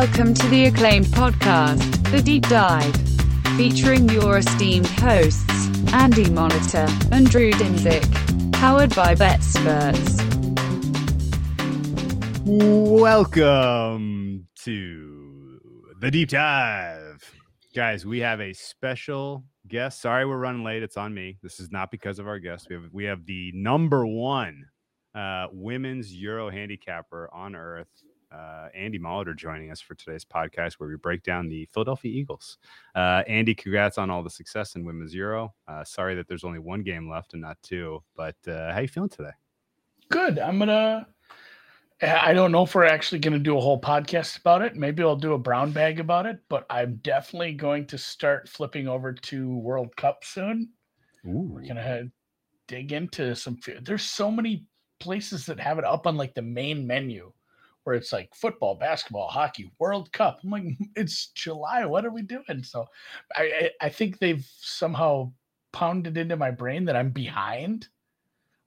Welcome to the acclaimed podcast, The Deep Dive, featuring your esteemed hosts, Andy Molitor and Drew Dinsick, powered by BetSperts. Welcome to the deep dive. Guys, we have a special guest. Sorry we're running late. It's on me. This is not because of our guest. We have we have the number one uh, women's Euro handicapper on earth, uh, Andy Molitor, joining us for today's podcast, where we break down the Philadelphia Eagles. Uh, Andy, congrats on all the success in women's Euro. Uh, sorry that there's only one game left and not two, but uh, how you feeling today? Good. I'm gonna. I don't know if we're actually going to do a whole podcast about it. Maybe I'll do a brown bag about it, but I'm definitely going to start flipping over to World Cup soon. Ooh. We're gonna dig into some. Food. There's so many places that have it up on like the main menu, where it's like football, basketball, hockey, World Cup. I'm like, it's July. What are we doing? So, I I I think they've somehow pounded into my brain that I'm behind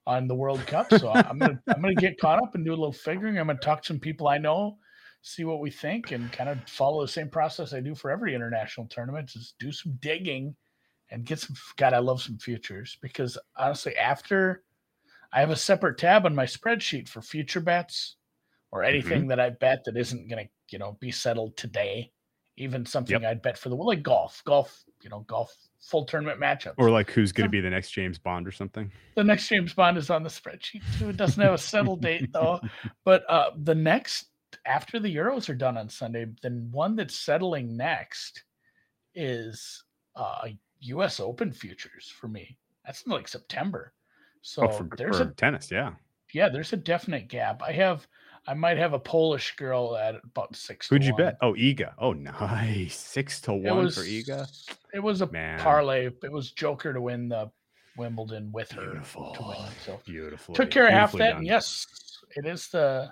on the World Cup. So I'm gonna I'm gonna get caught up and do a little figuring. I'm gonna talk to some people I know, see what we think, and kind of follow the same process I do for every international tournament. Just do some digging and get some. God, I love some futures because honestly, after I have a separate tab on my spreadsheet for future bets or anything that I bet that isn't gonna you know be settled today. Even something Yep. I'd bet for the well, like golf, golf, you know, golf full tournament matchups Or like who's going to be the next James Bond or something? the next James Bond is on the spreadsheet too. It doesn't have a settled date though. But uh, the next after the Euros are done on Sunday, then one that's settling next is uh, U.S. Open futures for me. That's in like September. So oh, for, there's for a tennis, yeah. yeah, there's a definite gap. I have I might have a Polish girl at about six. Who'd you one. bet? Oh, Iga. Oh, nice. Six to It one was for Iga. It was a Man. parlay. It was Joker to win the Wimbledon with her to win. Beautiful. So Beautiful. took care of half that. done. And yes, it is the,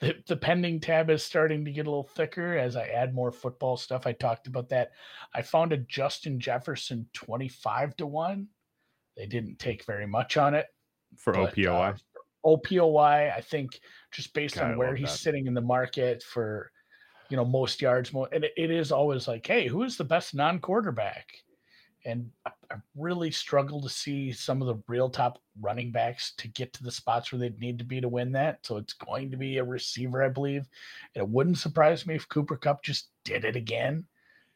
the the pending tab is starting to get a little thicker as I add more football stuff. I talked about that. I found a Justin Jefferson twenty five to one. They didn't take very much on it. for but, OPOY. uh, OPOY, I think just based God, on where he's that. sitting in the market for, you know, most yards, more, and it, it is always like, hey, who is the best non-quarterback? And I, I really struggle to see some of the real top running backs to get to the spots where they'd need to be to win that. So it's going to be a receiver, I believe. And it wouldn't surprise me if Cooper Kupp just did it again.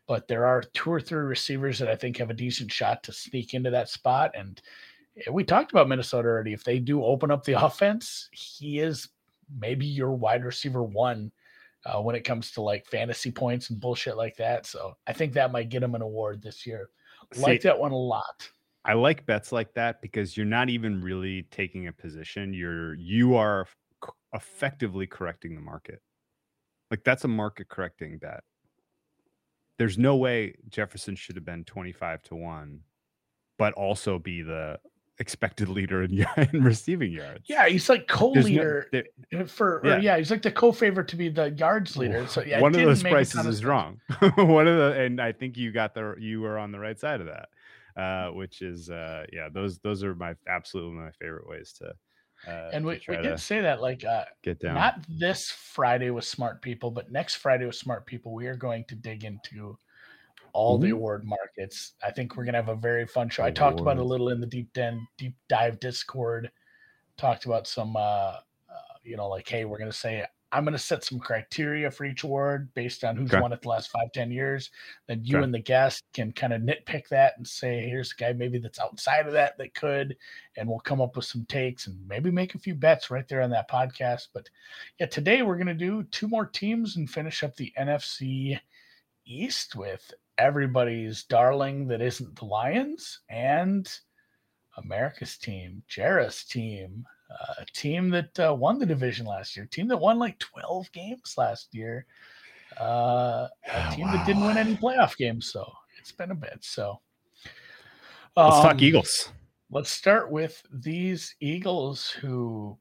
But there are two or three receivers that I think have a decent shot to sneak into that spot. And we talked about Minnesota already. If they do open up the offense, he is maybe your wide receiver one uh, when it comes to like fantasy points and bullshit like that. So I think that might get him an award this year. Like that one a lot. I like bets like that because you're not even really taking a position. You're you are c- effectively correcting the market. Like that's a market correcting bet. There's no way Jefferson should have been 25 to 1, but also be the expected leader in, in receiving yards. Yeah, he's like co-leader there- for Yeah. yeah, he's like the co-favorite to be the yards leader. So yeah, one of those prices is wrong. one of the, and I think you got the, you were on the right side of that, uh, which is, uh, yeah, those, those are my absolutely my favorite ways to, uh, And we, we did say that like uh get down. not this Friday with smart people, but next Friday with smart people, we are going to dig into all the award markets. I think we're gonna have a very fun show. I talked about a little in the deep den, deep dive Discord. Talked about some, uh, uh, you know, like, hey, we're gonna say I'm gonna set some criteria for each award based on who's Okay. won it the last five, ten years. Then you Okay. and the guest can kind of nitpick that and say, here's a guy maybe that's outside of that that could, and we'll come up with some takes and maybe make a few bets right there on that podcast. But yeah, today we're gonna do two more teams and finish up the NFC East with everybody's darling that isn't the Lions and America's team, Jerry's team, uh, a team that uh, won the division last year, team that won like 12 games last year, uh, a team that didn't win any playoff games. So it's been a bit. So Let's um, talk Eagles. Let's start with these Eagles who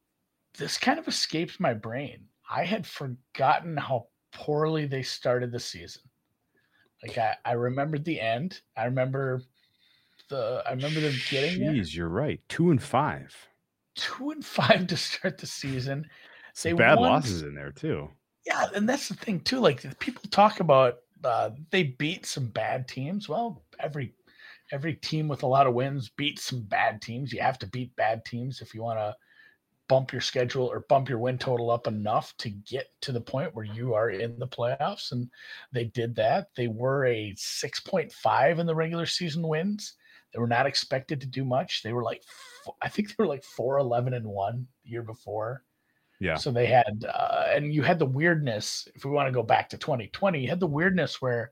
this kind of escaped my brain. I had forgotten how poorly they started the season. Like I, I remembered the end. I remember the I remember them getting. Jeez, you're right. Two and five. two and five to start the season. They bad won- losses in there too. Yeah, and that's the thing too. Like people talk about uh, they beat some bad teams. Well, every every team with a lot of wins beats some bad teams. You have to beat bad teams if you want to bump your schedule or bump your win total up enough to get to the point where you are in the playoffs. And they did that. They were a 6.5 in the regular season wins. They were not expected to do much. They were like, I think they were like 4 11 and 1 the year before. Yeah. So they had, uh, and you had the weirdness. If we want to go back to 2020, you had the weirdness where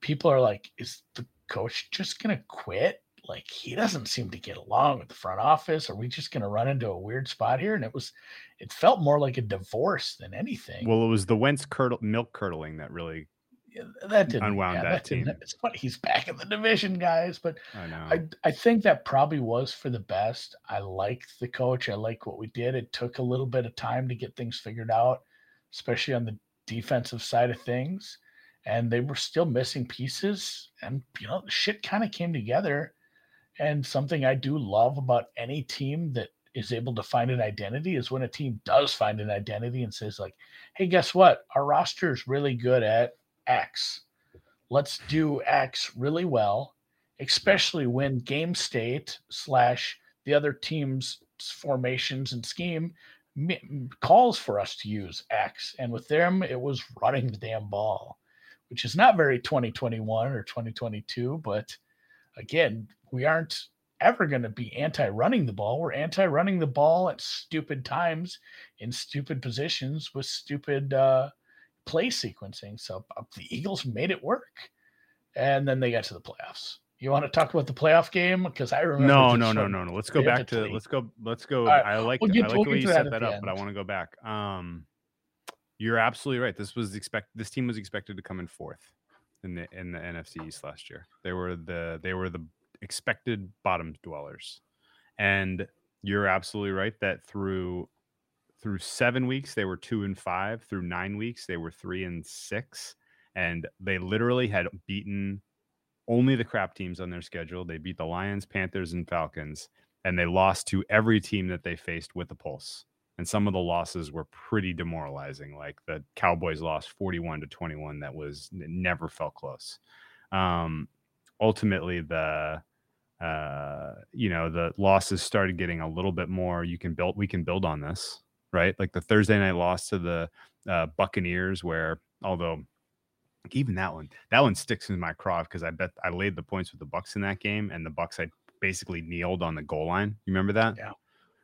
people are like, is the coach just going to quit? Like, he doesn't seem to get along with the front office. Are we just going to run into a weird spot here? And it was, it felt more like a divorce than anything. Well, it was the Wentz curdle, milk curdling that really Yeah, that didn't unwound yeah, that didn't- team. It's funny he's back in the division, guys. But I know. I I think that probably was for the best. I liked the coach. I like what we did. It took a little bit of time to get things figured out, especially on the defensive side of things. And they were still missing pieces. And you know, shit kind of came together. And something I do love about any team that is able to find an identity is when a team does find an identity and says, like, hey, guess what? Our roster is really good at X. Let's do X really well especially when game state slash the other team's formations and scheme calls for us to use X. And with them, it was running the damn ball, which is not very 2021 or 2022. But again, we aren't ever going to be anti running the ball. We're anti running the ball at stupid times in stupid positions with stupid uh, play sequencing. So uh, the Eagles made it work. And then they got to the playoffs. You want to talk about the playoff game? Because I remember. no, no, no, no, no. Let's go back to let's go let's go. right, I like we'll I like the way you that set that the up, but I want to go back. Um, you're absolutely right. This was expect this team was expected to come in fourth in the in the NFC East last year. They were the they were the expected bottom dwellers, and you're absolutely right that through through seven weeks they were two and five. Through nine weeks they were three and six, and they literally had beaten only the crap teams on their schedule. They beat the Lions, Panthers, and Falcons, and they lost to every team that they faced with a pulse. And some of the losses were pretty demoralizing. Like the Cowboys lost 41 to 21. That was never felt close. Um, ultimately, the uh, you know the losses started getting a little bit more. You can build. We can build on this, right? Like the Thursday night loss to the uh, Buccaneers, where although even that one, that one sticks in my craw because I bet I laid the points with the Bucks in that game, and the Bucks i basically kneeled on the goal line. You remember that? Yeah.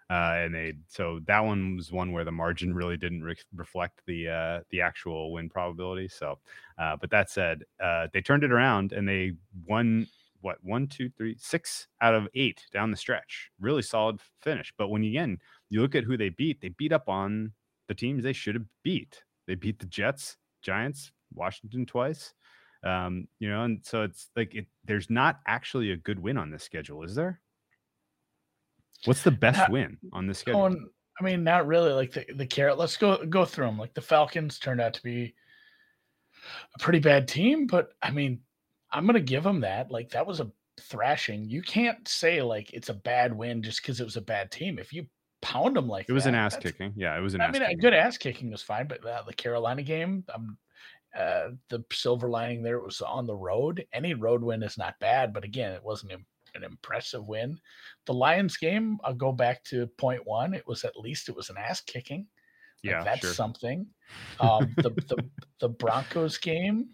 Uh, and they so that one was one where the margin really didn't re- reflect the uh, the actual win probability. So, uh, but that said, uh, they turned it around and they won what one, two, three, six out of eight down the stretch. Really solid finish. But when you, again you look at who they beat, they beat up on the teams they should have beat. They beat the Jets, Giants, Washington twice. Um, you know, and so it's like it, there's not actually a good win on this schedule, is there? What's the best Not- win on this schedule? Going, I mean, not really. Like the the carrot. Let's go go through them. Like the Falcons turned out to be a pretty bad team, but I mean, I'm gonna give them that. Like that was a thrashing. You can't say like it's a bad win just because it was a bad team. If you pound them like It was an ass kicking. Yeah, it was an I ass mean, a good ass kicking was fine, but uh, the Carolina game, um, uh, the silver lining there was on the road. Any road win is not bad, but again, it wasn't an impressive win. The Lions game, I'll go back to point one. It was at least it was an ass kicking. Like, Yeah, that's sure. something. Um, the, the the Broncos game,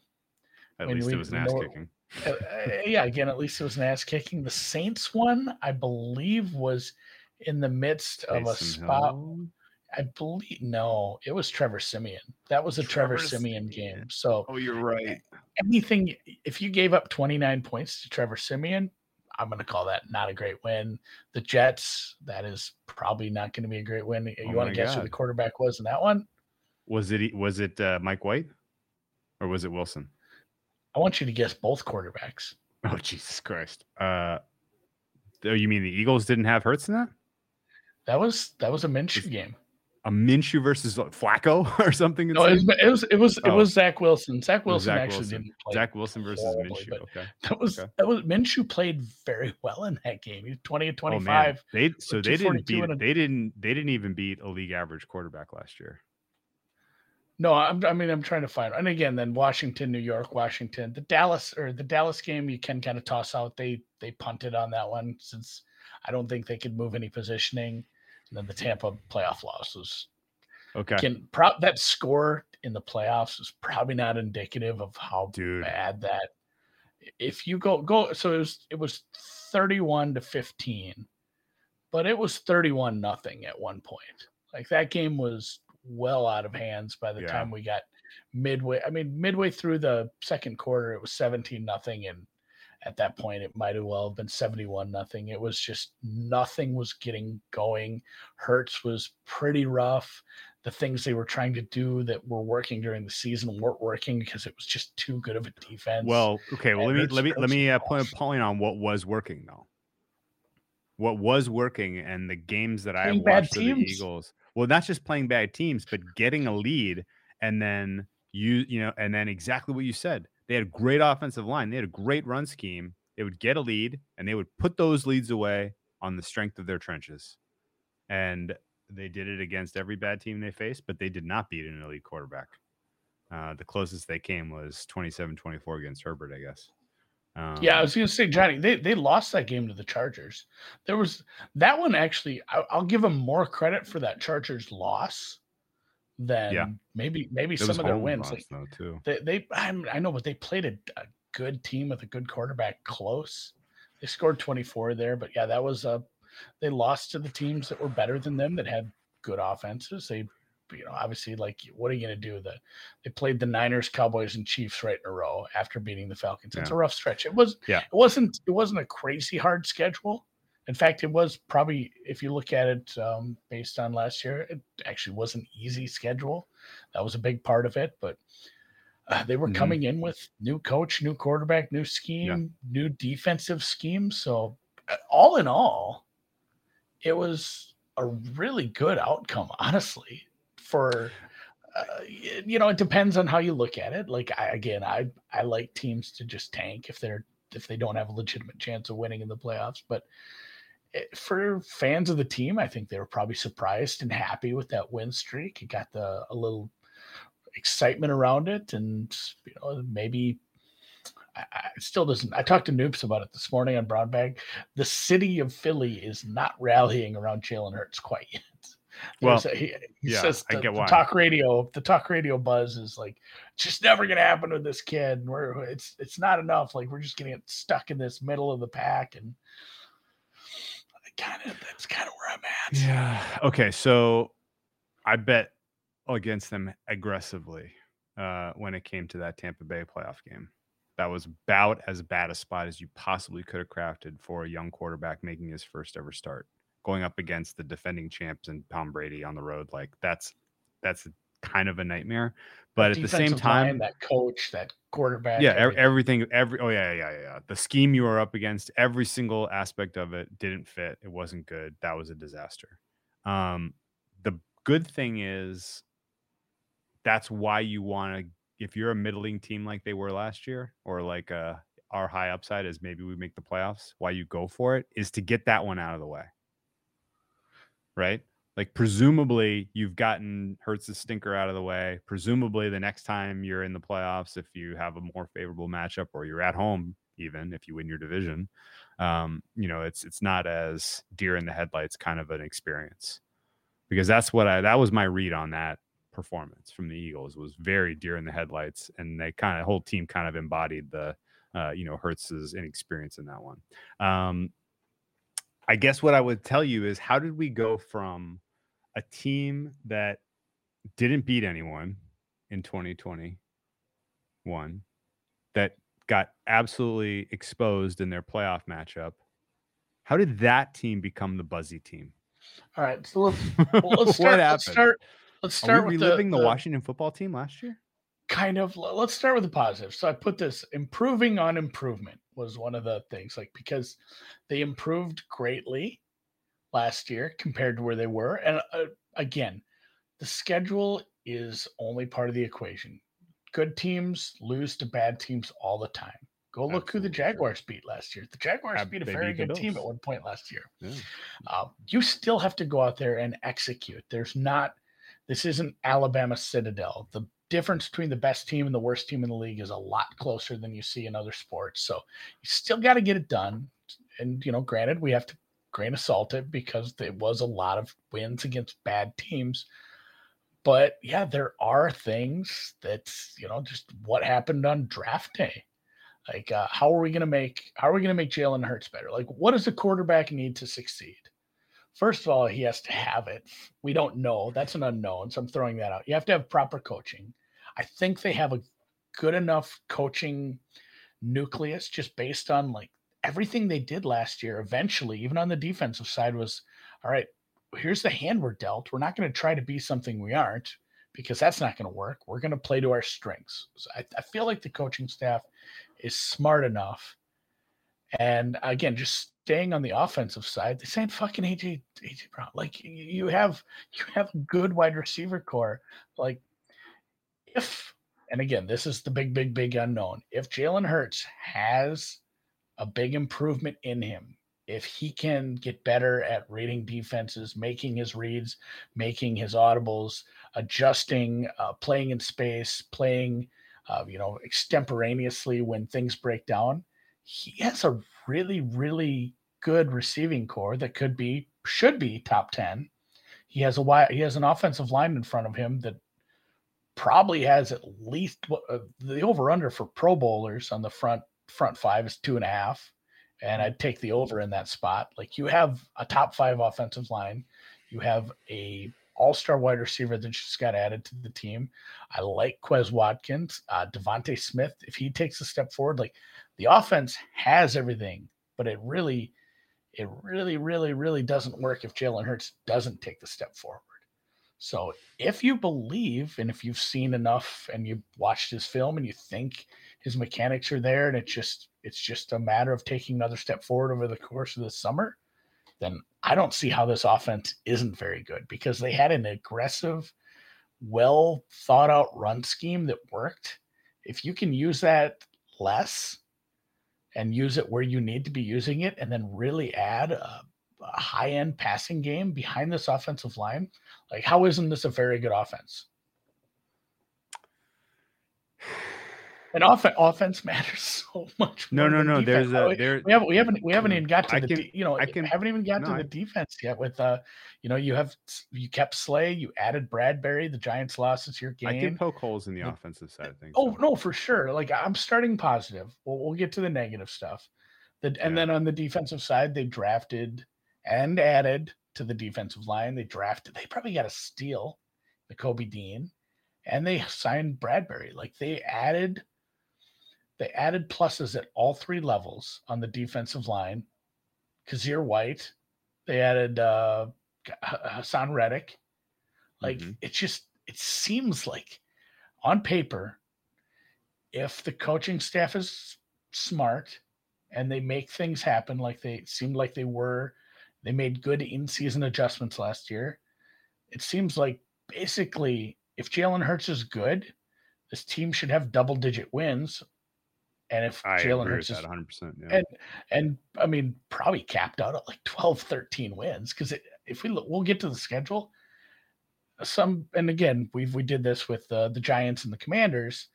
At least we it was an ass kicking. uh, uh, yeah, again, at least it was an ass kicking. The Saints one, I believe, was in the midst of a spot. Hill. I believe no, it was Trevor Siemian. That was a Trevor, Trevor Simeon Siemian. game. So Oh, you're right. anything if you gave up 29 points to Trevor Siemian, I'm going to call that not a great win. The Jets, that is probably not going to be a great win. You Oh want to guess who the quarterback was in that one? Was it was it uh, Mike White or was it Wilson? I want you to guess both quarterbacks. Oh Jesus Christ! Uh, oh, you mean the Eagles didn't have Hurts in that? That was that was a Minshew game. A Minshew versus Flacco or something? No, it was it was it was, it Oh. was Zach Wilson. Zach Wilson Zach actually Wilson. didn't play. Zach Wilson versus horribly, Minshew. Okay. That was Okay. that was Minshew played very well in that game. He was 20 to Oh 25. they so they didn't beat a- they didn't they didn't even beat a league average quarterback last year. No, I'm, I mean I'm trying to find. And again, then Washington, New York, Washington, the Dallas or the Dallas game, you can kind of toss out. They they punted on that one since I don't think they could move any positioning. And then the Tampa playoff loss was Okay. can prop that score in the playoffs is probably not indicative of how Dude. bad that. If you go go, so it was it was thirty one to fifteen, but it was thirty one nothing at one point. Like that game was well out of hands by the Yeah. time we got midway. I mean, midway through the second quarter, it was seventeen nothing, and at that point, it might have well have been seventy one nothing. It was just nothing was getting going. Hurts was pretty rough the things they were trying to do that were working during the season weren't working because it was just too good of a defense. Well, okay. Well, and let me let me let me uh, point point on what was working though. What was working and the games that I Playing bad watched of the. Eagles. Well, not just playing bad teams, but getting a lead and then you you know and then exactly what you said. They had a great offensive line. They had a great run scheme. They would get a lead and they would put those leads away on the strength of their trenches. And they did it against every bad team they faced, but they did not beat an elite quarterback. Uh, the closest they came was 27 24 against Herbert, I guess. Um, yeah, I was going to say, Johnny, they they lost that game to the Chargers. There was that one actually. I, I'll give them more credit for that Chargers loss than maybe maybe it some of their wins. Like though, too. they, they I, I know, but they played a, a good team with a good quarterback close. They scored 24 there, but yeah, that was a they lost to the teams that were better than them that had good offenses. They you know, obviously like what are you gonna do? that they played the Niners, Cowboys, and Chiefs right in a row after beating the Falcons. It's a rough stretch. It was Yeah. it wasn't it wasn't a crazy hard schedule. In fact, it was probably if you look at it um, based on last year, it actually was an easy schedule. That was a big part of it, but uh, they were Mhm. coming in with new coach, new quarterback, new scheme, new defensive scheme. So, uh, all in all, it was a really good outcome, honestly. For uh, you know, it depends on how you look at it. Like I, again, I I like teams to just tank if they're if they don't have a legitimate chance of winning in the playoffs, but. It- For fans of the team, I think they were probably surprised and happy with that win streak. It got the a little excitement around it and you know maybe I, I still doesn't i talked to noops about it this morning on brown bag the city of philly is not rallying around jalen hurts quite yet Well, a- he, he yeah, says I the, get the why. talk radio the talk radio buzz is like it's just never gonna happen with this kid we're it's it's not enough like we're just gonna get stuck in this middle of the pack and kind of that's kind of where i'm at Yeah. Okay. So I bet against them aggressively uh, when it came to that Tampa Bay playoff game. That was about as bad a spot as you possibly could have crafted for a young quarterback making his first ever start, going up against the defending champs and Tom Brady on the road. Like that's that's kind of a nightmare. But at the same Defensive line, time, that coach that quarterback yeah, ev- everything. everything, every oh yeah, yeah, yeah, yeah. The scheme you were up against, every single aspect of it didn't fit. It wasn't good. That was a disaster. Um, the good thing is that's why you want to. If you're a middling team like they were last year, or like uh, our high upside is maybe we make the playoffs. Why you go for it is to get that one out of the way, right? Like presumably you've gotten Hurts's stinker out of the way. Presumably the next time you're in the playoffs, if you have a more favorable matchup or you're at home, even if you win your division, um, you know it's it's not as deer in the headlights kind of an experience. Because that's what I that was my read on that performance from the Eagles was very deer in the headlights, and they kind of whole team kind of embodied the uh, you know Hurts's inexperience in that one. Um, I guess what I would tell you is how did we go from a team that didn't beat anyone in 2021 that got absolutely exposed in their playoff matchup? How did that team become the buzzy team? All right, so let's well, let's start. what let's start. Let's Are we with reliving the, the, the Washington football team last year? Kind of. Let's start with the positive. So I put this improving on improvement was one of the things, like because they improved greatly last year compared to where they were, and uh, again, the schedule is only part of the equation. Good teams lose to bad teams all the time. Go look who the Absolutely. Jaguars beat last year. The Jaguars beat a very good team at one point last year. Yeah. Uh, you still have to go out there and execute. There's not this isn't Alabama Citadel. The difference between the best team and the worst team in the league is a lot closer than you see in other sports. So you still got to get it done. And you know, granted, we have to grain of salt it because it was a lot of wins against bad teams. But yeah, there are things that's you know just what happened on draft day. Like, uh, how are we going to make how are we going to make Jalen Hurts better? Like, what does a quarterback need to succeed? First of all, he has to have it. We don't know. That's an unknown. So I'm throwing that out. You have to have proper coaching. I think they have a good enough coaching nucleus just based on like everything they did last year. Eventually, even on the defensive side, was all right. Here's the hand we're dealt. We're not going to try to be something we aren't because that's not going to work. We're going to play to our strengths. So I, I feel like the coaching staff is smart enough. And again, just staying on the offensive side, they signed fucking AJ AJ Brown. Like you have you have a good wide receiver core. Like if and again, this is the big, big, big unknown. If Jalen Hurts has a big improvement in him, if he can get better at reading defenses, making his reads, making his audibles, adjusting, uh, playing in space, playing, uh, you know, extemporaneously when things break down, he has a really, really good receiving core that could be, should be top 10. He has a wide, he has an offensive line in front of him that probably has at least uh, the over under for Pro Bowlers on the front front five is two and a half, and I'd take the over in that spot. Like you have a top five offensive line, you have a all star wide receiver that just got added to the team. I like Quez Watkins, uh, DeVonta Smith. If he takes a step forward, like the offense has everything, but it really, it really, really, really doesn't work if Jalen Hurts doesn't take the step forward. So if you believe and if you've seen enough and you've watched his film and you think his mechanics are there and it's just it's just a matter of taking another step forward over the course of the summer, then I don't see how this offense isn't very good because they had an aggressive, well thought out run scheme that worked. If you can use that less and use it where you need to be using it and then really add a high end passing game behind this offensive line, like, how isn't this a very good offense? And off- offense matters so much. No, no, no. Defense. There's a there. We haven't we haven't we haven't even got to I the can, you know I can, haven't even got no, to the defense yet. With uh, you know, you have you kept Slay, you added Bradberry. The Giants lost this your game. I can poke holes in the, the offensive side of things. Oh so. no, for sure. Like I'm starting positive. We'll, we'll get to the negative stuff. The, and yeah. then on the defensive side, they drafted and added to the defensive line. They drafted, they probably got a steal, the Kobe Dean, and they signed Bradberry. Like they added, they added pluses at all three levels on the defensive line. Kyzir White, they added uh Haason Reddick. Like mm-hmm. it just it seems like on paper, if the coaching staff is smart and they make things happen like they seemed like they were they made good in season adjustments last year. It seems like basically, if Jalen Hurts is good, this team should have double digit wins. And if Jalen Hurts is 100%, yeah. and and I mean probably capped out at like 12, 13 wins because if we look, we'll get to the schedule. Some and again we we did this with uh, the Giants and the Commanders.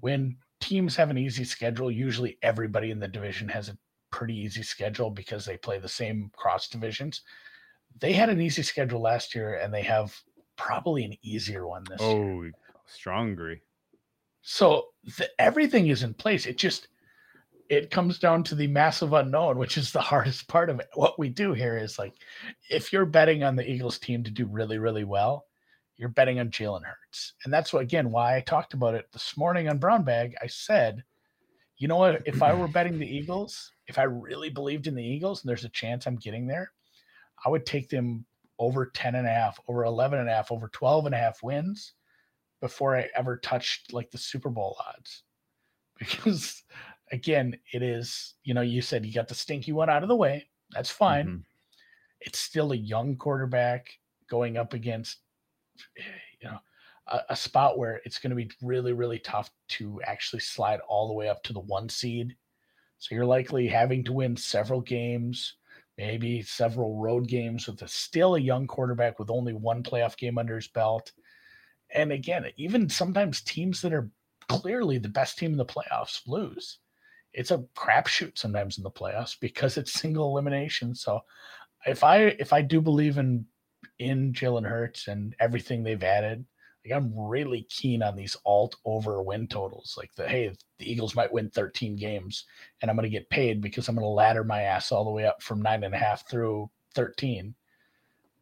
When teams have an easy schedule, usually everybody in the division has a pretty easy schedule because they play the same cross divisions. They had an easy schedule last year, and they have probably an easier one this oh, year. Oh, strong agree. So the, everything is in place. It just it comes down to the massive unknown, which is the hardest part of it. What we do here is like, if you're betting on the Eagles team to do really, really well, you're betting on Jalen Hurts, and that's what again why I talked about it this morning on Brown Bag. I said, you know what? If I were betting the Eagles, if I really believed in the Eagles and there's a chance I'm getting there, I would take them over 10 and a half, over 11 and a half, over 12 and a half wins before I ever touched like the Super Bowl odds. Because again, it is, you know, you said you got the stinky one out of the way. That's fine. Mm-hmm. It's still a young quarterback going up against, you know, a, a spot where it's going to be really, really tough to actually slide all the way up to the one seed so you're likely having to win several games, maybe several road games with a still a young quarterback with only one playoff game under his belt. And again, even sometimes teams that are clearly the best team in the playoffs lose. It's a crapshoot sometimes in the playoffs because it's single elimination. So if I if I do believe in in Jalen Hurts and everything they've added, like I'm really keen on these alt over win totals. Like the hey, the Eagles might win 13 games and I'm gonna get paid because I'm gonna ladder my ass all the way up from nine and a half through 13.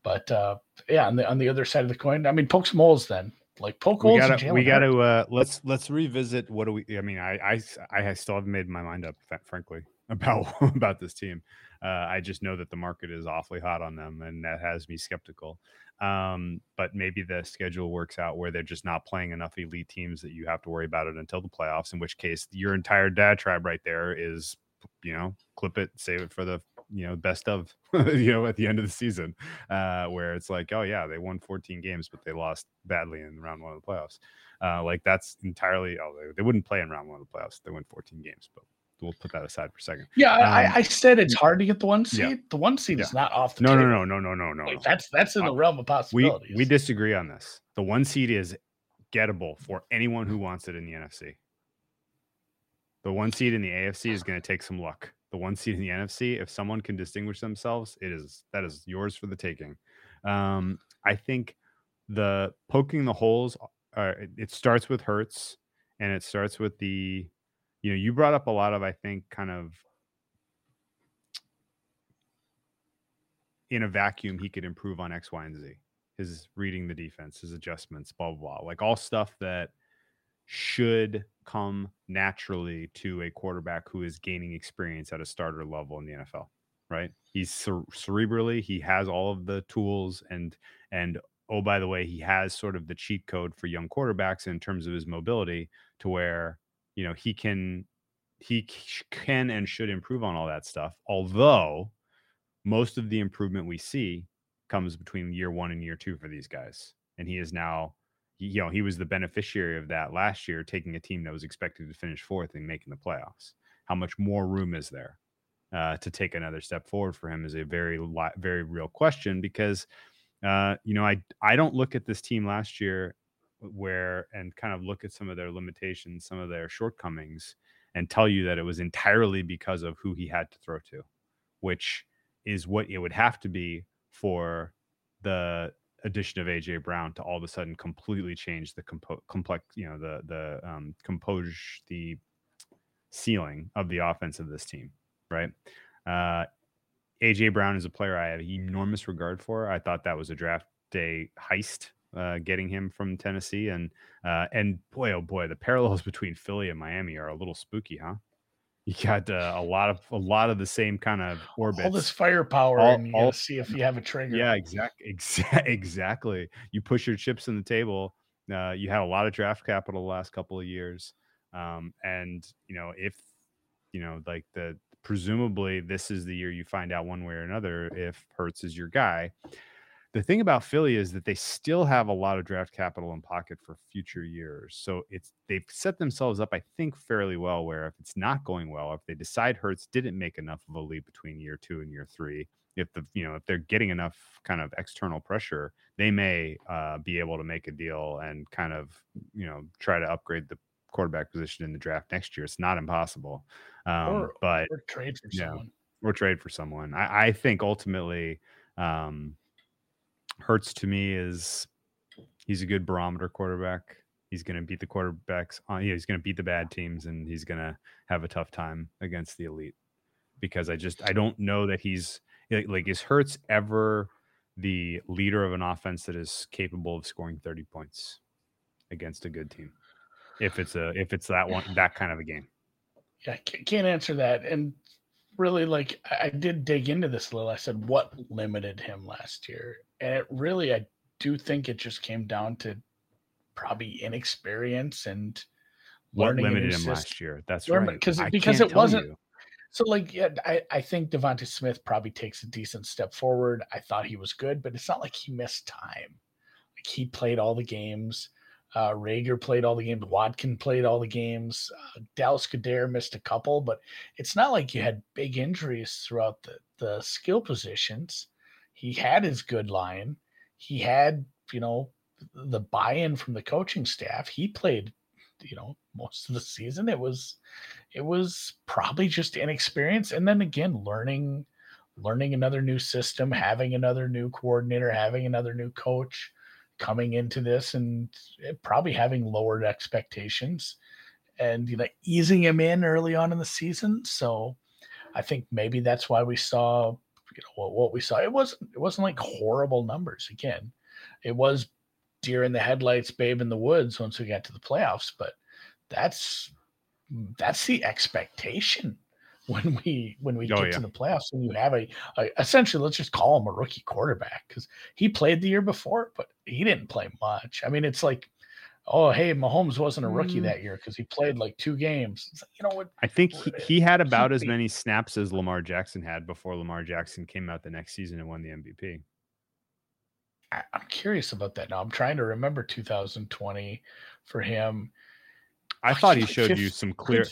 But uh yeah, on the on the other side of the coin, I mean poke some holes then. Like poke we holes. gotta we gotta uh let's let's revisit what do we i mean i i i still haven't made my mind up frankly about about this team uh i just know that the market is awfully hot on them and that has me skeptical um but maybe the schedule works out where they're just not playing enough elite teams that you have to worry about it until the playoffs in which case your entire dad tribe right there is you know clip it save it for the you know best of you know at the end of the season uh where it's like oh yeah they won 14 games but they lost badly in round one of the playoffs. Uh like that's entirely oh they, they wouldn't play in round one of the playoffs they win 14 games but we'll put that aside for a second Yeah, Um, I, I said it's hard to get the one seed. yeah. The one seed is not off the no no table. no no no no no Like, no. that's that's in the Uh, realm of possibilities. we we disagree on this the one seed is gettable for anyone who wants it in the nfc the one seed in the afc is going to take some luck the one seed in the nfc if someone can distinguish themselves it is that is yours for the taking um i think the poking the holes uh, it, it starts with Hurts and it starts with the you know you brought up a lot of i think kind of in a vacuum he could improve on x y and z his reading the defense his adjustments blah blah blah like all stuff that should come naturally to a quarterback who is gaining experience at a starter level in the NFL, right? He's cere- cerebrally, he has all of the tools and and oh by the way, he has sort of the cheat code for young quarterbacks in terms of his mobility to where, you know, he can he can and should improve on all that stuff. Although most of the improvement we see comes between year 1 and year 2 for these guys. And he is now you know, he was the beneficiary of that last year, taking a team that was expected to finish fourth and making the playoffs. How much more room is there uh, to take another step forward for him is a very, very real question because, uh, you know, I I don't look at this team last year where and kind of look at some of their limitations, some of their shortcomings, and tell you that it was entirely because of who he had to throw to, which is what it would have to be for the addition of AJ Brown to all of a sudden completely change the compo- complex, you know, the the um, compose the ceiling of the offense of this team, right? Uh, AJ Brown is a player I have enormous regard for. I thought that was a draft day heist, uh, getting him from Tennessee, and uh, and boy, oh boy, the parallels between Philly and Miami are a little spooky, huh? You got uh, a lot of a lot of the same kind of orbits. all this firepower, All- and you all- see if you have a trigger. Yeah, exactly. Exa- exactly. You push your chips on the table. Uh, you had a lot of draft capital the last couple of years, um, and you know if you know like the presumably this is the year you find out one way or another if Hurts is your guy. The thing about Philly is that they still have a lot of draft capital in pocket for future years. So it's they've set themselves up, I think, fairly well. Where if it's not going well, if they decide Hurts didn't make enough of a leap between year two and year three, if the you know if they're getting enough kind of external pressure, they may uh, be able to make a deal and kind of you know try to upgrade the quarterback position in the draft next year. It's not impossible, um, Or- but or trade for Yeah. someone. or trade for someone. I, I think ultimately, um, Hurts to me is he's a good barometer quarterback. He's going to beat the quarterbacks on. Yeah, he's going to beat the bad teams, and he's going to have a tough time against the elite. Because I just I don't know that he's like, is Hurts ever the leader of an offense that is capable of scoring thirty points against a good team. If it's a if it's that one that kind of a game. Yeah, can't answer that. And really, like, I did dig into this a little. I said, what limited him last year? And it really, I do think it just came down to probably inexperience and What learning a new limited him last year? That's right right. 'cause- I because it wasn't- you. So, like, yeah, I, I think Devonta Smith probably takes a decent step forward. I thought he was good, but it's not like he missed time. Like he played all the games. Uh, Reagor played all the games. Watkin played all the games. Uh, Dallas Goedert missed a couple, but it's not like you had big injuries throughout the the skill positions. He had his good line. He had, you know, the buy-in from the coaching staff. He played, you know, most of the season. It was it was probably just inexperience and then again learning learning another new system, having another new coordinator, having another new coach coming into this and eh, probably having lowered expectations and you know easing him in early on in the season. So I think maybe that's why we saw you know what, what we saw. It wasn't it wasn't like horrible numbers again. It was deer in the headlights, babe in the woods once we got to the playoffs, but that's that's the expectation when we when we oh, get yeah. to the playoffs and you have a, a, essentially let's just call him a rookie quarterback because he played the year before but he didn't play much. I mean it's like oh hey mahomes wasn't a rookie mm. that year because he played like two games. Like, you know what? I think he, he had about as many snaps as lamar jackson had before lamar jackson came out the next season and won the mvp I, i'm curious about that now. I'm trying to remember 2020 for him I thought he showed you some clear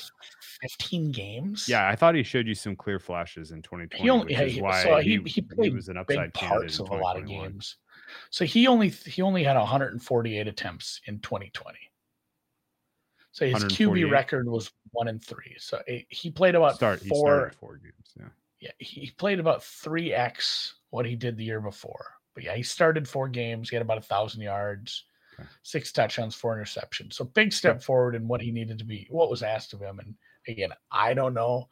15 games. Yeah, I thought he showed you some clear flashes in 2020. He only, which is why so he, he, he, played he was an upside parts of a lot of games. So he only he only had 148 attempts in 2020. So his QB record was one and three. So he played about Start, four four games. Yeah, yeah, he played about three x what he did the year before. But yeah, he started four games. He had about a thousand yards six touchdowns, four interceptions. So big step forward in what he needed to be, what was asked of him. And again, I don't know.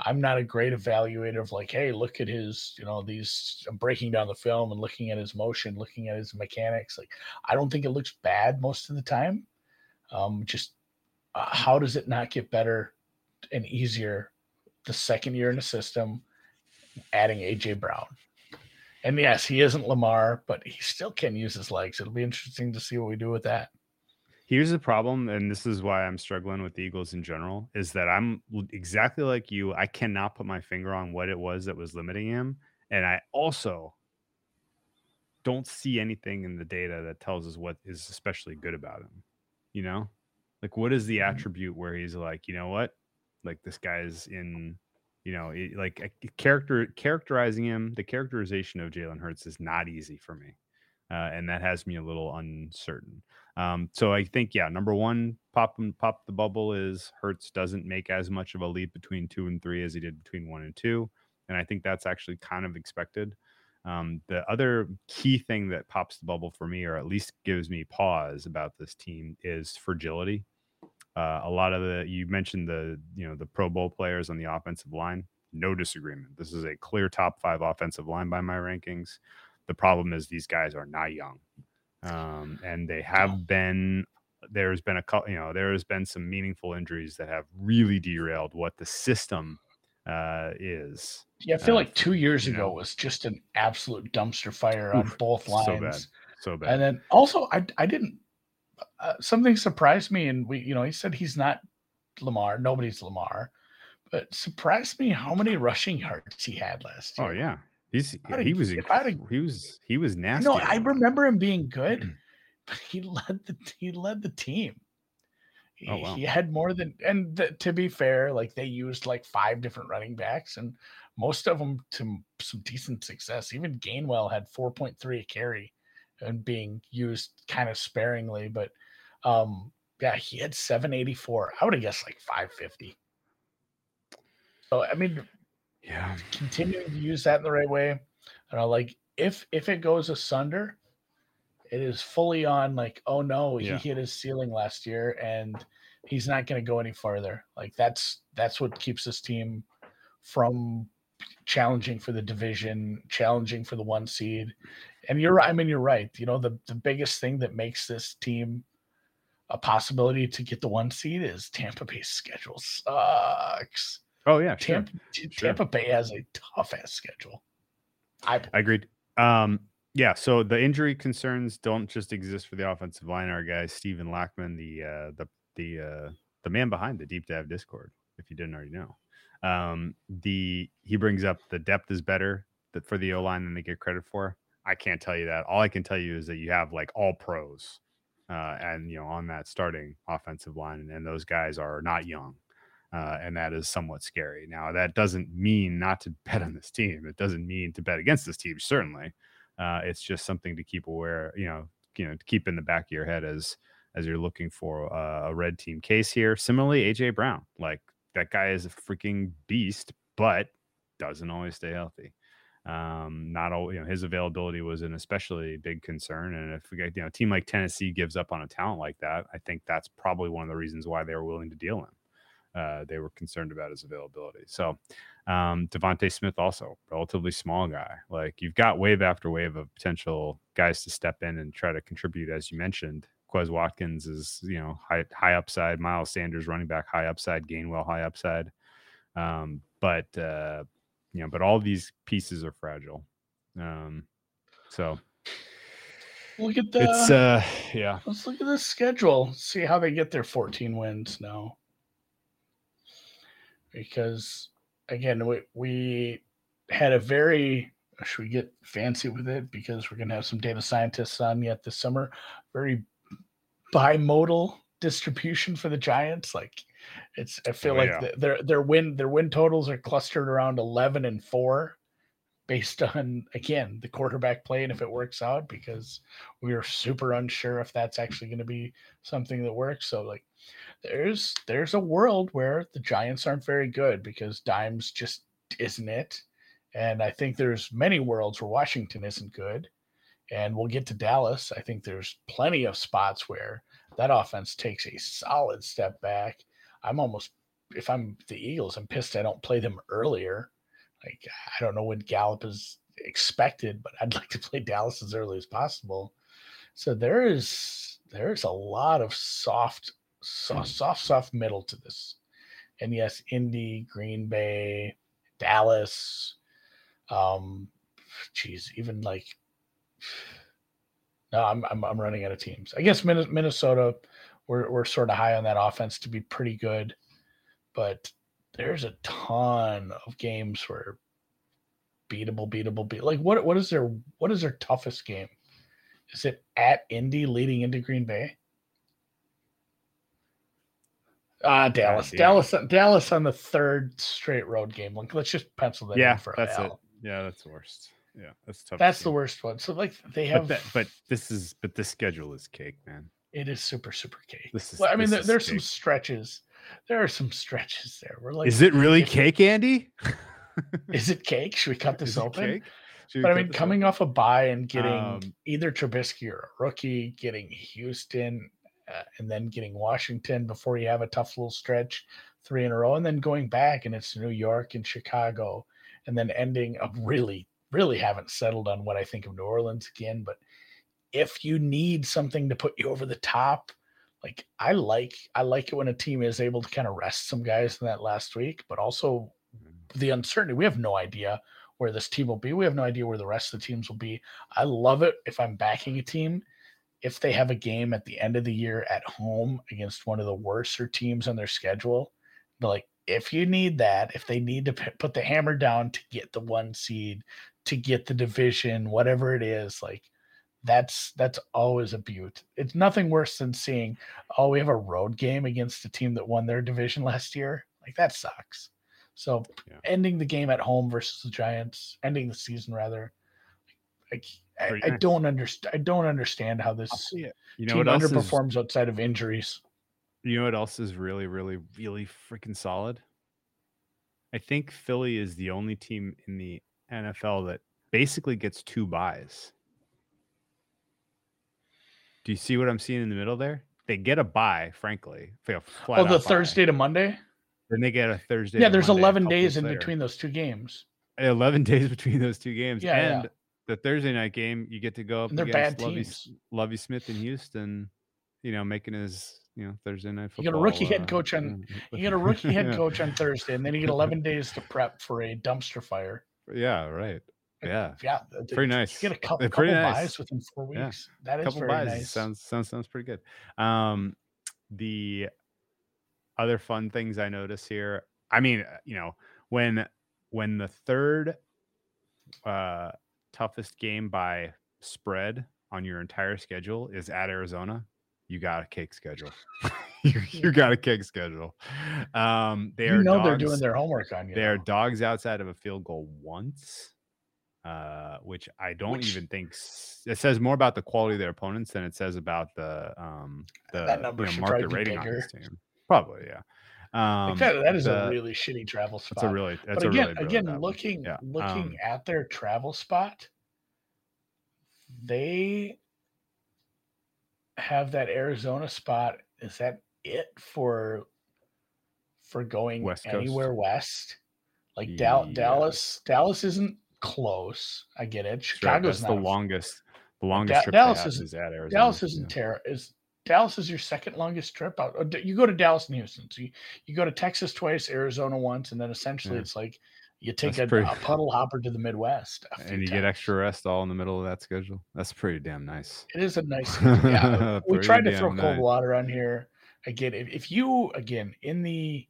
I'm not a great evaluator of like, hey, look at his, you know, these I'm breaking down the film and looking at his motion, looking at his mechanics. Like, I don't think it looks bad most of the time. Um, just uh, how does it not get better and easier the second year in the system, adding AJ Brown? And yes, he isn't Lamar, but he still can use his legs. It'll be interesting to see what we do with that. Here's the problem, and this is why I'm struggling with the Eagles in general, is that I'm exactly like you. I cannot put my finger on what it was that was limiting him. And I also don't see anything in the data that tells us what is especially good about him. You know? Like what is the mm-hmm. attribute where he's like, you know what? Like this guy's in you know, it, like character characterizing him, the characterization of Jalen Hurts is not easy for me, uh, and that has me a little uncertain. Um, so I think, yeah, number one, pop pop the bubble is Hurts doesn't make as much of a leap between two and three as he did between one and two, and I think that's actually kind of expected. Um, the other key thing that pops the bubble for me, or at least gives me pause about this team, is fragility. Uh, a lot of the you mentioned the you know the Pro Bowl players on the offensive line. No disagreement. This is a clear top five offensive line by my rankings. The problem is these guys are not young, um, and they have been. There's been a you know there has been some meaningful injuries that have really derailed what the system uh, is. Yeah, I feel uh, like two years ago know. was just an absolute dumpster fire on Oof, both lines. So bad, so bad. And then also, I I didn't uh, something surprised me, and we, you know, he said he's not Lamar. Nobody's Lamar, but surprised me how many rushing yards he had last oh, year. Oh yeah, he's he was he was he was nasty. No, I remember him being good, but he led the he led the team. He, oh, wow. he had more than and the, to be fair, like they used like five different running backs, and most of them to some decent success. Even Gainwell had four point three a carry and being used kind of sparingly. But um, yeah, he had 784. I would have guessed like 550. So I mean, yeah, continuing to use that in the right way. And I like if if it goes asunder, it is fully on like, oh no, he yeah. hit his ceiling last year and he's not going to go any farther. Like that's that's what keeps this team from challenging for the division, challenging for the one seed, and you're I mean you're right. You know, the the biggest thing that makes this team a possibility to get the one seed is Tampa Bay's schedule sucks. Oh yeah, Tampa sure. Tampa Bay has a tough ass schedule. I, I agreed. Um, yeah, so the injury concerns don't just exist for the offensive line. Our guy Stephen Lackman, the uh, the the uh, the man behind the deep dive Discord, if you didn't already know, um, the he brings up the depth is better that for the O line than they get credit for. I can't tell you that. All I can tell you is that you have like all pros, uh, and you know on that starting offensive line, and those guys are not young, uh, and that is somewhat scary. Now that doesn't mean not to bet on this team. It doesn't mean to bet against this team. Certainly, uh, it's just something to keep aware. You know, you know to keep in the back of your head as as you're looking for uh, a red team case here. Similarly, AJ Brown, like that guy is a freaking beast, but doesn't always stay healthy. Um, not all you know, his availability was an especially big concern. And if you know, a team like Tennessee gives up on a talent like that, I think that's probably one of the reasons why they were willing to deal him. Uh, they were concerned about his availability. So um, DeVonta Smith also relatively small guy. Like you've got wave after wave of potential guys to step in and try to contribute, as you mentioned. Quez Watkins is you know high high upside. Miles Sanders running back high upside. Gainwell high upside. Um, but uh, you know, but all these pieces are fragile. Um, so look at the. It's uh, yeah. Let's look at the schedule. See how they get their 14 wins now because again we, we had a very should we get fancy with it because we're going to have some data scientists on yet this summer very bimodal distribution for the giants like it's i feel Oh, like yeah. the, their their win their win totals are clustered around 11 and 4 based on again the quarterback play and if it works out because we are super unsure if that's actually going to be something that works so like there's there's a world where the Giants aren't very good because Dimes just isn't it. And I think there's many worlds where Washington isn't good. And we'll get to Dallas. I think there's plenty of spots where that offense takes a solid step back. I'm almost if I'm the Eagles, I'm pissed I don't play them earlier. Like I don't know when Gallup is expected, but I'd like to play Dallas as early as possible. So there is there's a lot of soft soft, soft, soft middle to this. And yes, Indy, Green Bay, Dallas, um, geez, even like, no, I'm, I'm, I'm running out of teams. I guess Minnesota, we're, we're sort of high on that offense to be pretty good, but there's a ton of games where beatable, beatable, beat. Like what, what is their, what is their toughest game? Is it at Indy leading into Green Bay? Ah, Dallas. damn. Dallas. Dallas on the third straight road game. Like, let's just pencil that Yeah, in for that's a it. Yeah, that's the worst. Yeah, that's tough. That's the worst one. So like they But, have. that, but this is but this schedule is cake, man. it is super super cake. This is. Well, I mean, there, there's some stretches. There are some stretches there. We're like, Is it really cake, Andy? Is it cake? Should we cut this Is open? cake? But I mean, coming off a bye and getting Um, either Trubisky or a rookie, getting Houston, uh, and then getting Washington before you have a tough little stretch, three in a row, and then going back and it's New York and Chicago, and then ending up really, really haven't settled on what I think of New Orleans again. But if you need something to put you over the top, like I like, I like it when a team is able to kind of rest some guys in that last week, but also mm. the uncertainty. We have no idea where this team will be. We have no idea where the rest of the teams will be. I love it if I'm backing a team. If they have a game at the end of the year at home against one of the worser teams on their schedule, but like if you need that, if they need to put the hammer down to get the one seed, to get the division, whatever it is, like that's that's always a beaut. It's nothing worse than seeing, oh, we have a road game against a team that won their division last year. Like that sucks. So Yeah. ending the game at home versus the Giants, ending the season rather. Like I, I nice. don't understand. I don't understand how this. You know team what else is? underperforms outside of injuries. You know what else is really, really, really freaking solid? I think Philly is the only team in the NFL that basically gets two byes. Do you see what I'm seeing in the middle there? They get a bye, frankly. Oh, the out buy. Thursday to Monday. Then they get a Thursday. Yeah, there's Monday, 11 days in later. between those two games. 11 days between those two games. Yeah, yeah. and the Thursday night game, you get to go up And they're against bad Lovie. Lovie Smith in Houston, you know, making his, you know, Thursday night football. You get a rookie head uh, coach on- You get a rookie head coach on Thursday, and then you get 11 days to prep for a dumpster fire. Yeah, right. Yeah. Yeah, Pretty nice. Get a couple, couple nice. byes within four Yeah. weeks. That is couple very byes. nice. Sounds sounds sounds pretty good. Um, the other fun things I notice here. I mean, uh, you know, when when the third uh toughest game by spread on your entire schedule is at Arizona, you got a cake schedule. you, you got a kick schedule. Um, they you are know they're doing their homework on you. they are dogs outside of a field goal once. uh, which I don't Which- even think it says more about the quality of their opponents than it says about the um the That number you know, market rating on this team. Probably, yeah. Um, Like that, that is the- a really shitty travel spot. That's a really. That's but a again, really, really again, looking Yeah, looking um, at their travel spot, they have that Arizona spot. Is that it for for going West anywhere west? Like Dal- Dallas, Dallas isn't close. I get it. Chicago's the longest. The longest Da- trip Dallas isn't- is at Arizona. Dallas isn't yeah. terror. Is Dallas is your second longest trip out? You go to Dallas and Houston, so you, you go to Texas twice, Arizona once, and then essentially Yeah. it's like you take a, pretty- a puddle hopper to the Midwest, and you get extra rest all in the middle of that schedule. That's pretty damn nice. It is a nice. Yeah, we tried to throw cold nice. water on here. Again, if, if you again in the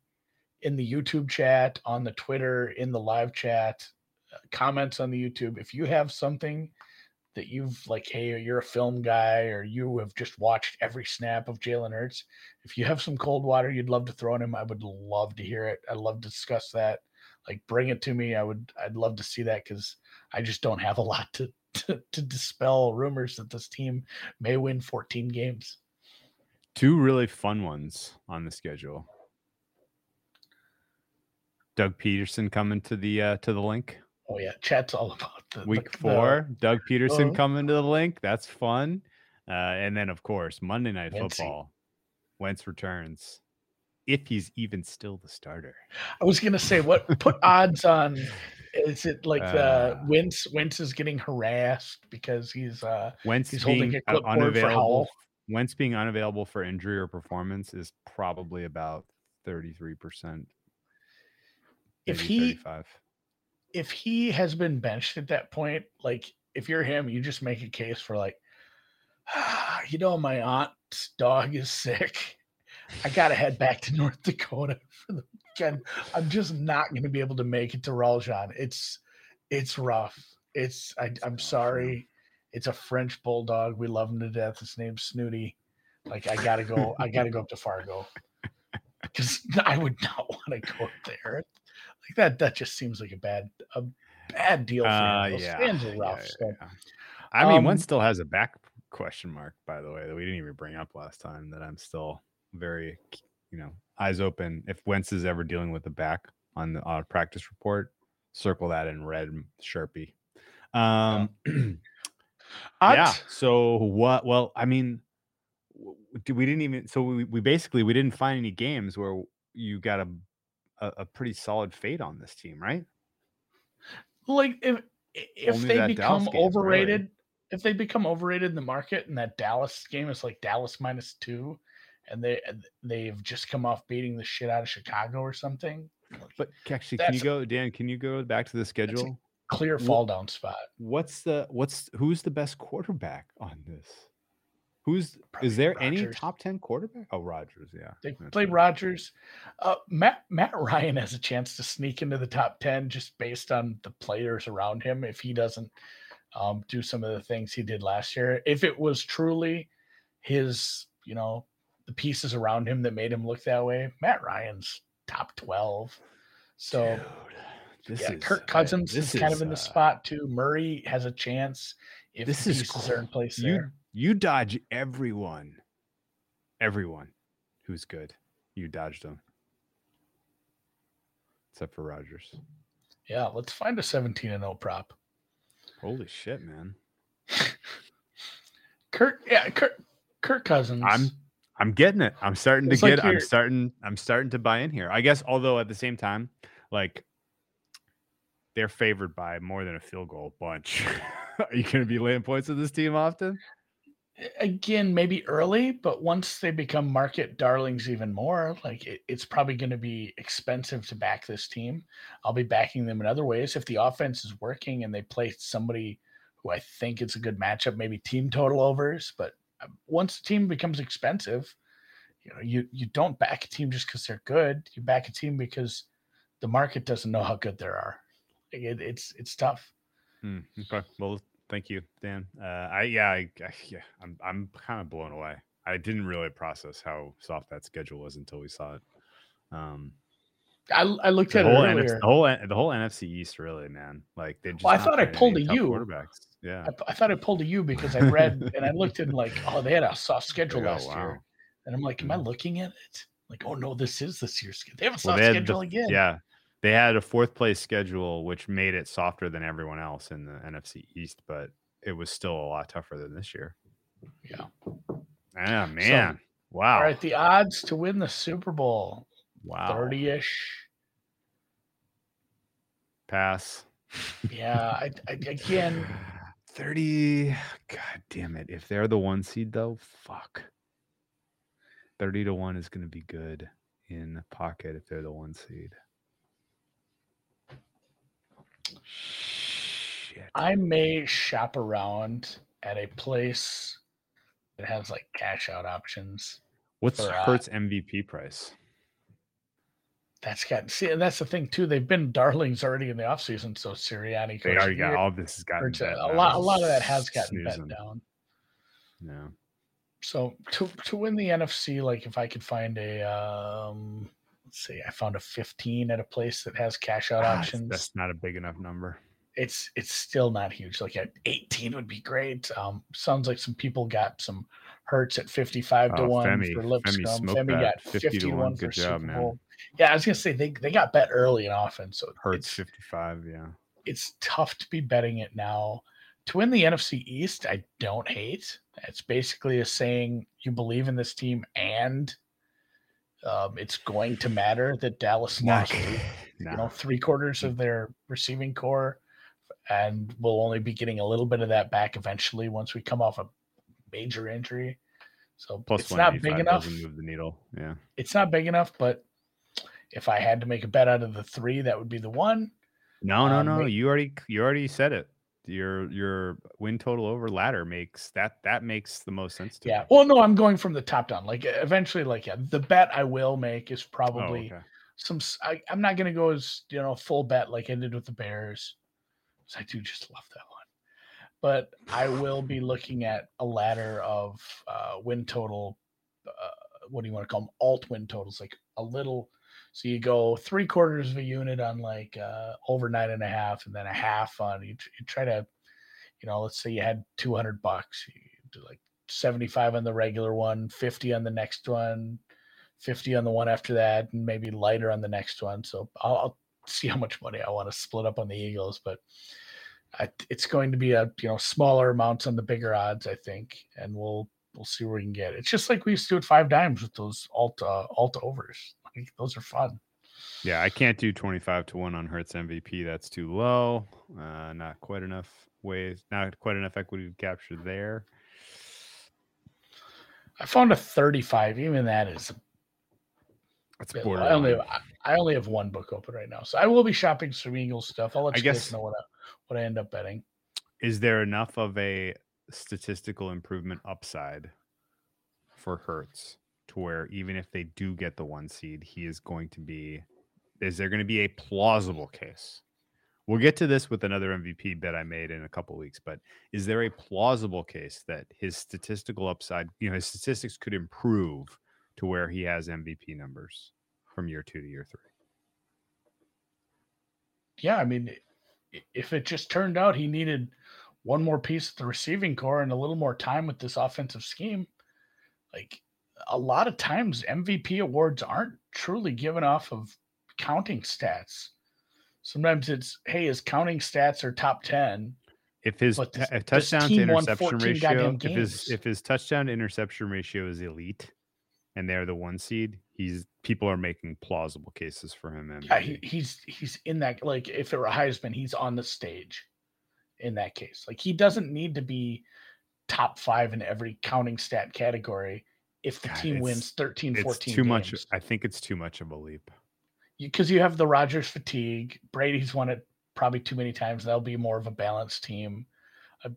in the YouTube chat, on the Twitter, in the live chat, uh, comments on the YouTube, if you have something that you've like, hey, you're a film guy, or you have just watched every snap of Jalen Hurts, if you have some cold water you'd love to throw on him, I would love to hear it. I'd love to discuss that. Like, bring it to me. I would. I'd love to see that because I just don't have a lot to, to to dispel rumors that this team may win 14 games. Two really fun ones on the schedule. Doug Pederson coming to the uh, to the Linc. Oh yeah, chat's all about the the- Week the- four, Doug Pederson uh, coming to the Linc. That's fun. Uh, and then of course Monday Night Wency. Football. Wentz returns, if he's even still the starter. I was gonna say what put odds on. Is it like the Uh, Wentz? Wentz is getting harassed because he's uh Wentz He's holding a uh, clipboard for unavailable. Howell. Wentz being unavailable for injury or performance is probably about thirty three percent. If he- 35. if he has been benched at that point, like if you're him, you just make a case for like, ah, you know, my aunt's dog is sick. I gotta head back to North Dakota for the weekend. I'm just not gonna be able to make it to Raljan. It's it's rough. It's I, yeah. sorry. It's a French bulldog. We love him to death. His name's Snooty. Like I gotta go. I gotta go up to Fargo because I would not want to go up there. Like that. That just seems like a bad a bad deal for Uh, him. Those yeah, fans are rough. yeah, so yeah. I mean, Um, Wentz still has a back question mark, by the way, that we didn't even bring up last time. That I'm still very, you know, eyes open. If Wentz is ever dealing with a back on the uh, practice report, circle that in red Sharpie. Um, yeah. So what? Well, I mean, we didn't even? So we, we basically we didn't find any games where you got a a, a pretty solid fate on this team, right? like if if Only they become game, really. overrated, if they become overrated in the market, and that Dallas game is like Dallas minus two, and they they've just come off beating the shit out of Chicago or something, But actually, can you go, Dan? Can you go back to the schedule? Clear fall down spot. What's the what's who's the best quarterback on this? Who's Probably is there any top ten quarterback? Oh, Rodgers, yeah. They played right. Rodgers. Uh, Matt Matt Ryan has a chance to sneak into the top ten just based on the players around him. If he doesn't um, do some of the things he did last year, if it was truly his, you know, the pieces around him that made him look that way, Matt Ryan's top twelve. So Dude, this yeah, is Kirk Cousins this is kind of in the uh, spot too. Murray has a chance if This is are in place you there. you dodge everyone, everyone who's good. You dodged them, except for Rodgers. Yeah, let's find a 17 and 0 prop. Holy shit, man! Kirk, yeah, Kirk, Kirk Cousins. I'm I'm getting it. I'm starting to like get. I'm starting. I'm starting to buy in here. I guess. Although at the same time, like they're favored by more than a field goal bunch. Are you going to be laying points with this team often? again maybe early, but once they become market darlings even more, like it, it's probably going to be expensive to back this team. I'll be backing them in other ways if the offense is working and they play somebody who I think it's a good matchup, maybe team total overs. But uh, once the team becomes expensive, you know, you you don't back a team just because they're good. You back a team because the market doesn't know how good they are. It, it's it's tough. Hmm, okay. Well, thank you, Dan. Uh, I yeah, I, I yeah, I'm I'm kind of blown away. I didn't really process how soft that schedule was until we saw it. Um, I, I looked The at it whole, earlier. NFC, the whole the whole NFC East, really, man. Like they just. Well, I thought I pulled a. Quarterbacks. Yeah. I, I thought I pulled a U because I read and I looked at like, oh, they had a soft schedule Like, oh, last wow. year, and I'm like, am I Mhm. looking at it? Like, oh no, this is this year's schedule. They have a soft they had the schedule again. Yeah, they had a fourth place schedule, which made it softer than everyone else in the NFC East, but it was still a lot tougher than this year. Yeah. Ah, man. wow. All right, the odds to win the Super Bowl, wow. thirty-ish. Pass. Yeah, I, I, again, 30. God damn it. If they're the one seed, though, fuck. 30 to 1 is going to be good in the pocket if they're the one seed. Shit. I may shop around at a place that has like cash out options. What's for, uh, MVP price? That's got see, and that's the thing too. They've been darlings already in the offseason, so Sirianni. They already got all this has gotten uh, a lot. A lot of that has gotten Snoozing. bet down. Yeah. So to to win the NFC, like if I could find a um, let's see, I found a 15 at a place that has cash out Ah, options. That's not a big enough number. it's it's still not huge. Like at 18 would be great. Um, sounds like some people got some hurts at 55 to Oh, one Femi- for Lipscomb. Femi that got 50 50 to one. for Good job, Super man. Bowl. Yeah, I was gonna say they they got bet early and often. so Hurts 55. Yeah. it's tough to be betting it now. To win the NFC East, I don't hate. It's basically a saying you believe in this team and um, it's going to matter that Dallas lost you know three quarters of their receiving corps and we'll only be getting a little bit of that back eventually once we come off a major injury so Plus it's not big 185 enough move the needle. Yeah. it's not big enough but if i had to make a bet out of the three that would be the one No, no, Um, no. may- You already you already said it. Your your win total over ladder makes that that makes the most sense to yeah me. well no i'm going from the top down like eventually like yeah the bet i will make is Oh, probably okay. some I, am not going to go as you know full bet like i did with the bears i do just love that one but i will be looking at a ladder of uh win total uh, what do you want to call them alt win totals like a little so you go three quarters of a unit on like uh over nine and a half and then a half on you, you try to you know let's say you had 200 bucks you do like 75 on the regular one 50 on the next one 50 on the one after that and maybe lighter on the next one. So i'll, I'll see how much money i want to split up on the eagles but I, it's going to be a you know smaller amounts on the bigger odds i think and we'll we'll see where we can get. It's just like we used to do at five dimes with those alt uh, alt overs those are fun Yeah, I can't do 25 to 1 on Hurts MVP. That's too low. Uh, not quite enough ways, not quite enough equity to capture there. i found a 35 even that is That's borderline. I only have, I- only have one book open right now, so I will be shopping some Eagles stuff. I'll let I you guess- guys know what I, what I end up betting. Is there enough of a statistical improvement upside for Hurts to where even if they do get the one seed, he is going to be? Is there going to be a plausible case? We'll get to this with another MVP bet I made in a couple weeks, but is there a plausible case that his statistical upside, you know, his statistics could improve to where he has MVP numbers from year two to year three? Yeah, I mean, if it just turned out he needed one more piece of the receiving corps and a little more time with this offensive scheme, like a lot of times MVP awards aren't truly given off of counting stats. Sometimes it's hey, his counting stats are top ten. If his t- this- if this touchdown to interception ratio, if his if his touchdown to interception ratio is elite, and they're the one seed, he's people are making plausible cases for him. Yeah, he, he's he's in that like if it were Heisman, he's on the stage in that case. Like he doesn't need to be top five in every counting stat category if the God, team wins it's- 13, it's 14 too much. I think it's too much of a leap. Because you, have the Rodgers fatigue. Brady's won it probably too many times. That'll be more of a balanced team. I,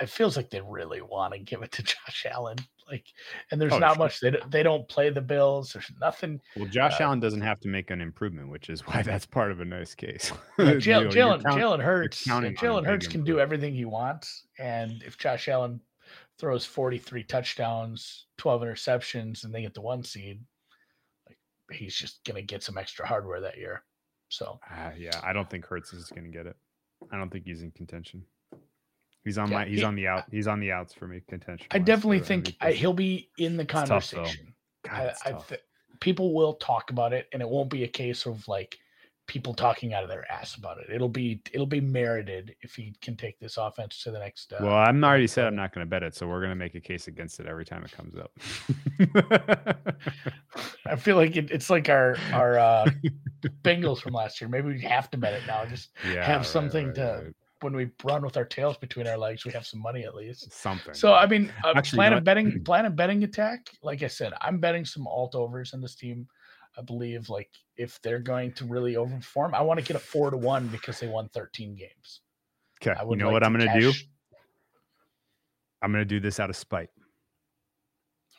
it feels like they really want to give it to Josh Allen. Like, and there's Oh, not sure. much. They don't, they don't play the Bills. There's nothing. Well, Josh Uh, Allen doesn't have to make an improvement, which is why that's part of a nice case. Yeah, You Jalen, know, Jalen, Hurts. yeah, counting on a Jalen Hurts can do everything he wants, and if Josh Allen throws 43 touchdowns, 12 interceptions, and they get the one seed, like he's just gonna get some extra hardware that year. So Uh, yeah, I don't think Hurts is going to get it. I don't think he's in contention. He's on Yeah, my. He's he- on the out. He's on the outs for me contention. I definitely think I, he'll be in the tough, conversation. God, I, I tough. th- people will talk about it, and it won't be a case of like people talking out of their ass about it. It'll be it'll be merited if he can take this offense to the next. Uh, well, I'm already said I'm not going to bet it, so we're going to make a case against it every time it comes up. I feel like it, it's like our our uh, Bengals from last year. Maybe we have to bet it now. Just yeah, have right, something right, to- right. when we run with our tails between our legs, we have some money at least. something. So I mean, uh, Actually, you plan know a what? betting plan a betting attack. Like I said, I'm betting some alt overs in this team. I believe like if they're going to really overperform, I want to get a four to one because they won 13 games. okay, I you know like what I'm going to do? I'm going to do this out of spite.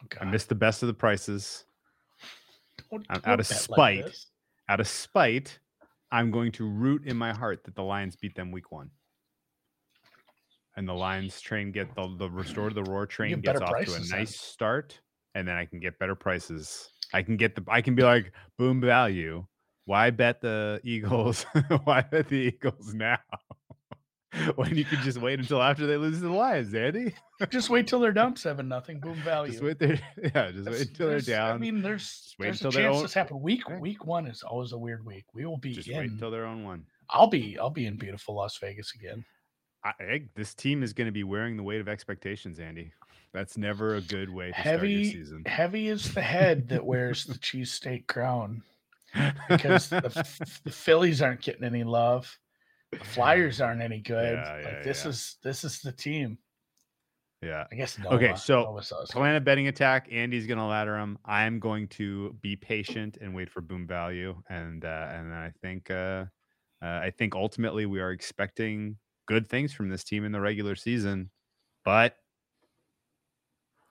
Okay. I missed the best of the prices. don't- I'm out of bet like spite. Out of spite, I'm going to root in my heart that the Lions beat them week one. And the Lions train get the, the restore to the roar train get gets off to a prices then. nice start, and then I can get better prices. I can get the I can be like boom value. Why bet the Eagles? Why bet the Eagles now? when you can just wait until after they lose to the Lions, Andy. Just wait till they're down seven nothing. Boom value. Just wait there. Yeah, just That's- wait until they're down. I mean, there's wait there's a chance own- this happen. Week week one is always a weird week. We will be just in. wait until they're on one. I'll be I'll be in beautiful Las Vegas again. I, I, this team is going to be wearing the weight of expectations, Andy. That's never a good way to start Heavy your season. heavy is the head that wears the cheesesteak crown because the, the Phillies aren't getting any love. The Flyers aren't any good. Yeah, yeah, like this yeah. is this is the team. yeah. I guess. Okay, so Nova's. Plan a betting attack. Andy's going to ladder him. I'm going to be patient and wait for boom value, and uh, and I think uh, uh, I think ultimately we are expecting good things from this team in the regular season, but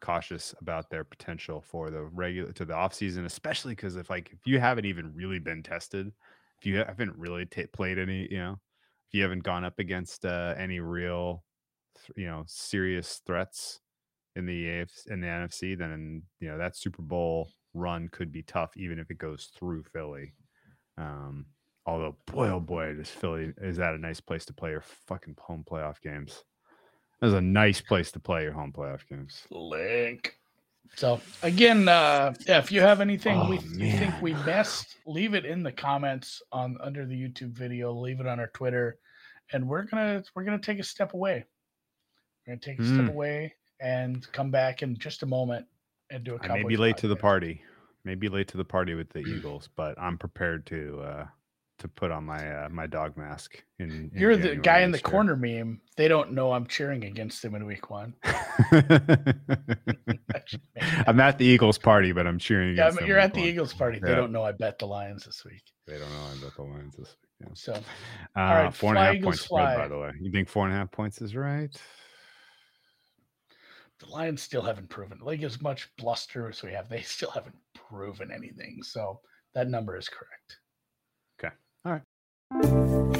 cautious about their potential for the regular to the offseason, especially because if like if you haven't even really been tested, if you haven't really ta played any, you know, if you haven't gone up against uh, any real, you know, serious threats in the AFC, in the NFC, then you know that Super Bowl run could be tough, even if it goes through Philly. Um, although, boy, oh boy, this Philly is that a nice place to play your fucking home playoff games. That's a nice place to play your home playoff games. Link. So again, uh, yeah, if you have anything we Oh, you think man. we missed, leave it in the comments on under the YouTube video. Leave it on our Twitter, and we're gonna we're gonna take a step away. We're gonna take a step Mm. away and come back in just a moment and do a. I may be Cowboys late to the party. Maybe late to the party with the Eagles, but I'm prepared to uh to put on my uh, my dog mask. In, in You're the January guy in the year. corner meme. They don't know I'm cheering against them in week one. I'm at the Eagles party, but I'm cheering. Yeah, against them you're at the one. Eagles party. They Yeah. don't know I bet the Lions this week. They don't know I bet the Lions this week. Yeah. So Uh, right, four and a fly, Eagles, points spread, by the way. You think four and a half points is right? the Lions still haven't proven like as much bluster as we have. They still haven't proven anything. So that number is correct. Okay. All right.